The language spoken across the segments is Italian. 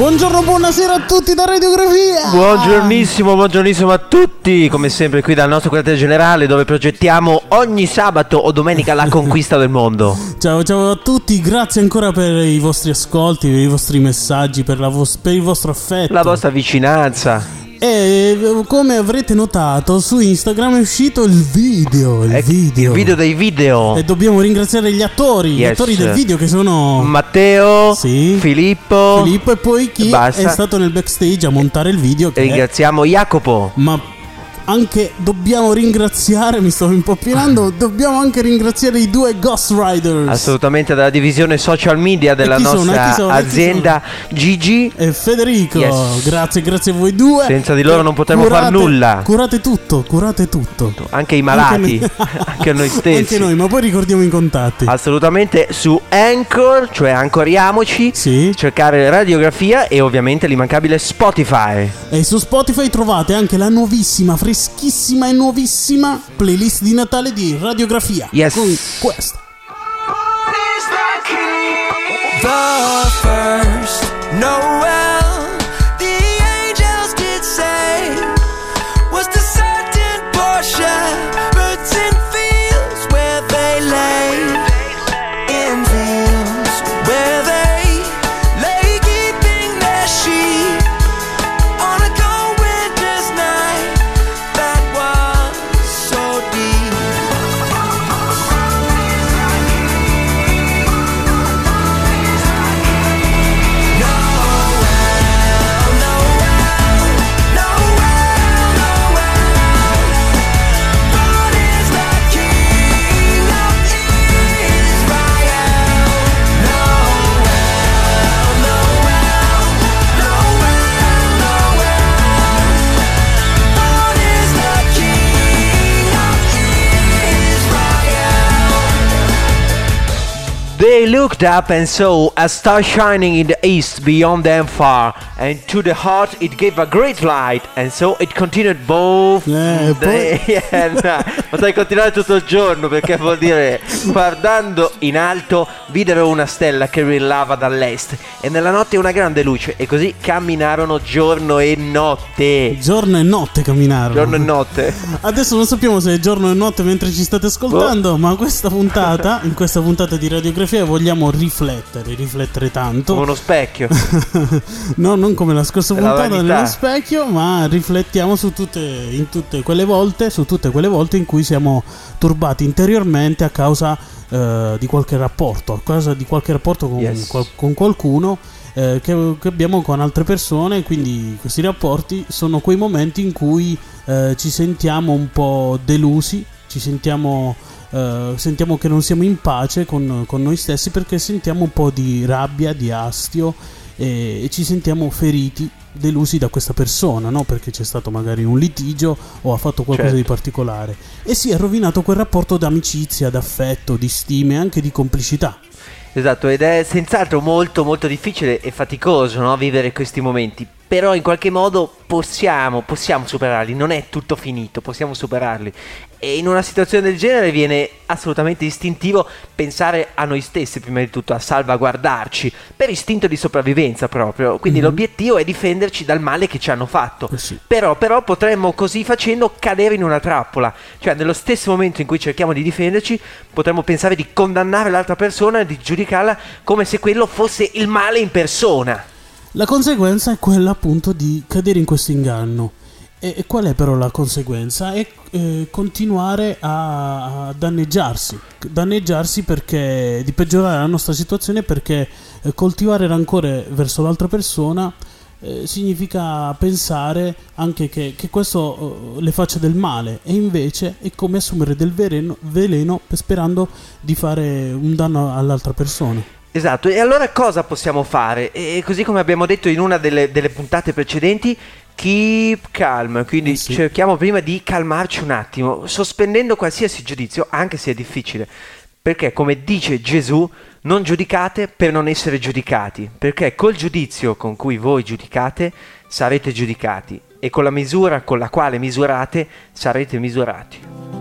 buongiorno, buonasera a tutti da Radiografia. Buongiornissimo, buongiornissimo a tutti, come sempre qui dal nostro quartiere generale dove progettiamo ogni sabato o domenica la conquista del mondo. Ciao, ciao a tutti, grazie ancora per i vostri ascolti, per i vostri messaggi, per, la vos- per il vostro affetto. La vostra vicinanza. E come avrete notato su Instagram è uscito il video, il Eh, video. Il video dei video. E dobbiamo ringraziare gli attori, gli Yes. attori del video che sono Matteo, Sì. Filippo. Filippo e poi chi Basta. è stato nel backstage a montare il video. Che è- Ringraziamo Jacopo. Ma anche dobbiamo ringraziare, mi sto Ah. impoppinando, dobbiamo anche ringraziare i due Ghost Riders. Assolutamente dalla divisione social media della? E nostra sono? E azienda Gigi. E Federico, Yes. grazie, grazie a voi due. Senza di loro non potremmo far nulla. Curate tutto, curate tutto. Anche i malati, Anche anche, noi- noi stessi. Anche noi, ma poi ricordiamo i contatti. Assolutamente su Anchor, cioè ancoriamoci, Sì. cercare radiografia e ovviamente l'immancabile Spotify. E su Spotify trovate anche la nuovissima, freschissima e nuovissima playlist di Natale di Radiografia. Yes. Con questa. The first looked up and saw a star shining in the east beyond them far, and to the heart it gave a great light, and so it continued both Eh, day and night. Potrei continuare tutto il giorno perché vuol dire guardando in alto videro una stella che brillava dall'est e nella notte una grande luce e così camminarono giorno e notte. Giorno e notte camminarono. Giorno e notte. Adesso non sappiamo se è giorno e notte mentre ci state ascoltando, Boh. ma questa puntata, in questa puntata di radiografia vogliamo riflettere, riflettere tanto. Come uno specchio. no, non come la scorsa La puntata vanità. nello specchio, ma riflettiamo su tutte, in tutte quelle volte, su tutte quelle volte in cui siamo turbati interiormente a causa eh, di qualche rapporto, a causa di qualche rapporto con, Yes. qual- con qualcuno eh, che, che abbiamo con altre persone, quindi questi rapporti sono quei momenti in cui eh, ci sentiamo un po' delusi, ci sentiamo, eh, sentiamo che non siamo in pace con, con noi stessi perché sentiamo un po' di rabbia, di astio e, e ci sentiamo feriti, delusi da questa persona, no? perché c'è stato magari un litigio o ha fatto qualcosa Certo. di particolare e si è rovinato quel rapporto d'amicizia, d'affetto, di stime, anche di complicità. Esatto, ed è senz'altro molto molto difficile e faticoso no, vivere questi momenti, però in qualche modo possiamo, possiamo superarli, non è tutto finito, possiamo superarli. E in una situazione del genere viene assolutamente istintivo pensare a noi stessi, prima di tutto, a salvaguardarci, per istinto di sopravvivenza proprio. Quindi Mhm. l'obiettivo è difenderci dal male che ci hanno fatto. Eh sì. Però, però potremmo così facendo cadere in una trappola. Cioè, nello stesso momento in cui cerchiamo di difenderci, potremmo pensare di condannare l'altra persona e di giudicarla come se quello fosse il male in persona. La conseguenza è quella appunto di cadere in questo inganno. E, e qual è però la conseguenza? È eh, continuare a, a danneggiarsi. Danneggiarsi perché di peggiorare la nostra situazione perché eh, coltivare rancore verso l'altra persona eh, significa pensare anche che, che questo eh, le faccia del male e invece è come assumere del veleno, veleno sperando di fare un danno all'altra persona. Esatto, e allora cosa possiamo fare? E così come abbiamo detto in una delle, delle puntate precedenti, keep calm, quindi Eh sì. cerchiamo prima di calmarci un attimo, sospendendo qualsiasi giudizio, anche se è difficile. Perché, come dice Gesù, non giudicate per non essere giudicati, perché col giudizio con cui voi giudicate sarete giudicati e con la misura con la quale misurate sarete misurati.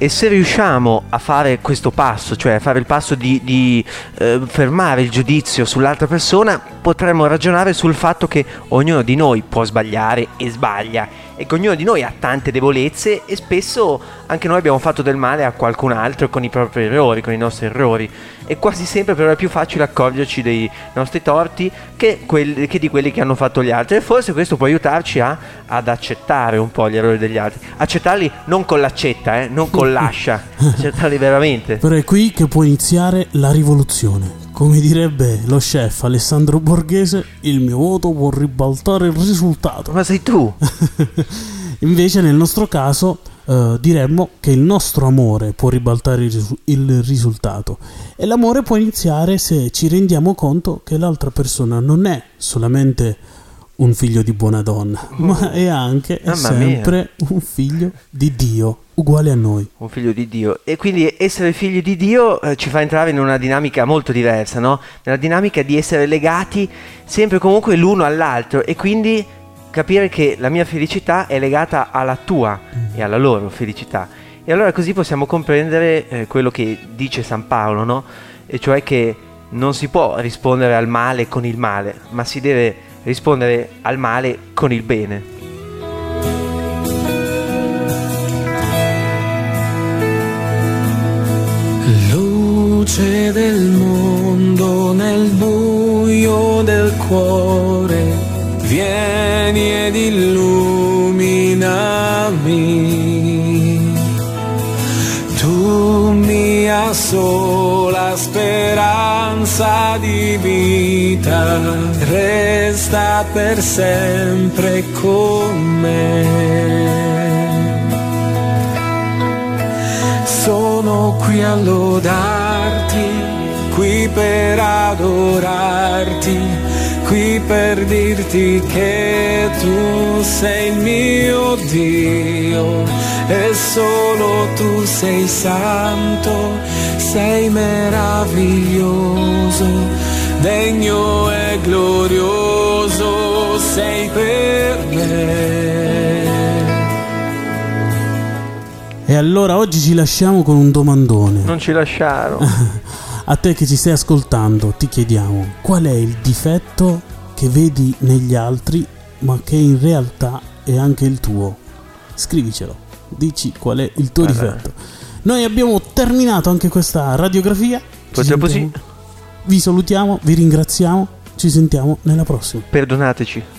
E se riusciamo a fare questo passo, cioè a fare il passo di, di eh, fermare il giudizio sull'altra persona, potremmo ragionare sul fatto che ognuno di noi può sbagliare e sbaglia e che ognuno di noi ha tante debolezze e spesso anche noi abbiamo fatto del male a qualcun altro con i propri errori, con i nostri errori. E quasi sempre però è più facile accorgerci dei nostri torti che, quelli, che di quelli che hanno fatto gli altri. E forse questo può aiutarci a, ad accettare un po' gli errori degli altri. Accettarli non con l'accetta, eh, non con l'ascia, accettarli veramente. Però è qui che può iniziare la rivoluzione. Come direbbe lo chef Alessandro Borghese, il mio voto può ribaltare il risultato. Ma sei tu? Invece nel nostro caso eh, diremmo che il nostro amore può ribaltare il, risu- il risultato e l'amore può iniziare se ci rendiamo conto che l'altra persona non è solamente un figlio di buona donna, ma è anche e Mamma mia. sempre un figlio di Dio, uguale a noi. un figlio di Dio. E quindi essere figli di Dio eh, ci fa entrare in una dinamica molto diversa, no? Nella dinamica di essere legati sempre comunque l'uno all'altro e quindi capire che la mia felicità è legata alla tua e alla loro felicità. E allora così possiamo comprendere eh, quello che dice San Paolo, no? E cioè che non si può rispondere al male con il male, ma si deve rispondere al male con il bene. Luce del mondo nel buio del cuore, vieni ed illuminami. Tu mia sola speranza di vita, resta per sempre con me. Sono qui a lodarti, qui per adorarti, qui per dirti che tu sei mio Dio e solo tu sei santo, sei meraviglioso, degno e glorioso sei per me. E allora oggi ci lasciamo con un domandone. Non ci lasciarono. A te che ci stai ascoltando, ti chiediamo qual è il difetto che vedi negli altri, ma che in realtà è anche il tuo. Scrivicelo, dici qual è il tuo Guarda. difetto. Noi abbiamo terminato anche questa radiografia. Ci Purtroppo sì. Vi salutiamo, vi ringraziamo, ci sentiamo nella prossima. Perdonateci.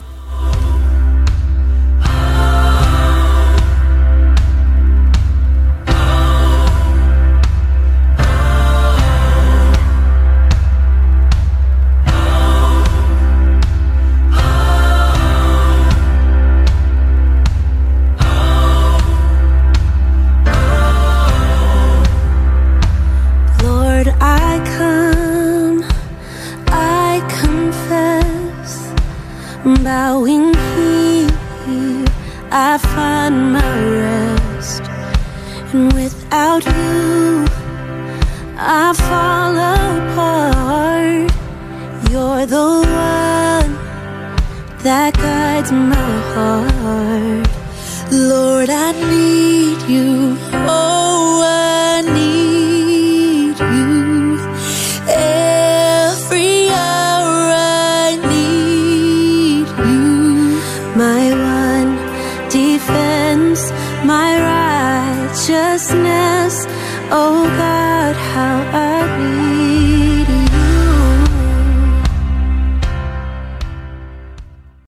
Without you, I fall apart. You're the one that guides my heart. Lord, I need you. Oh, Oh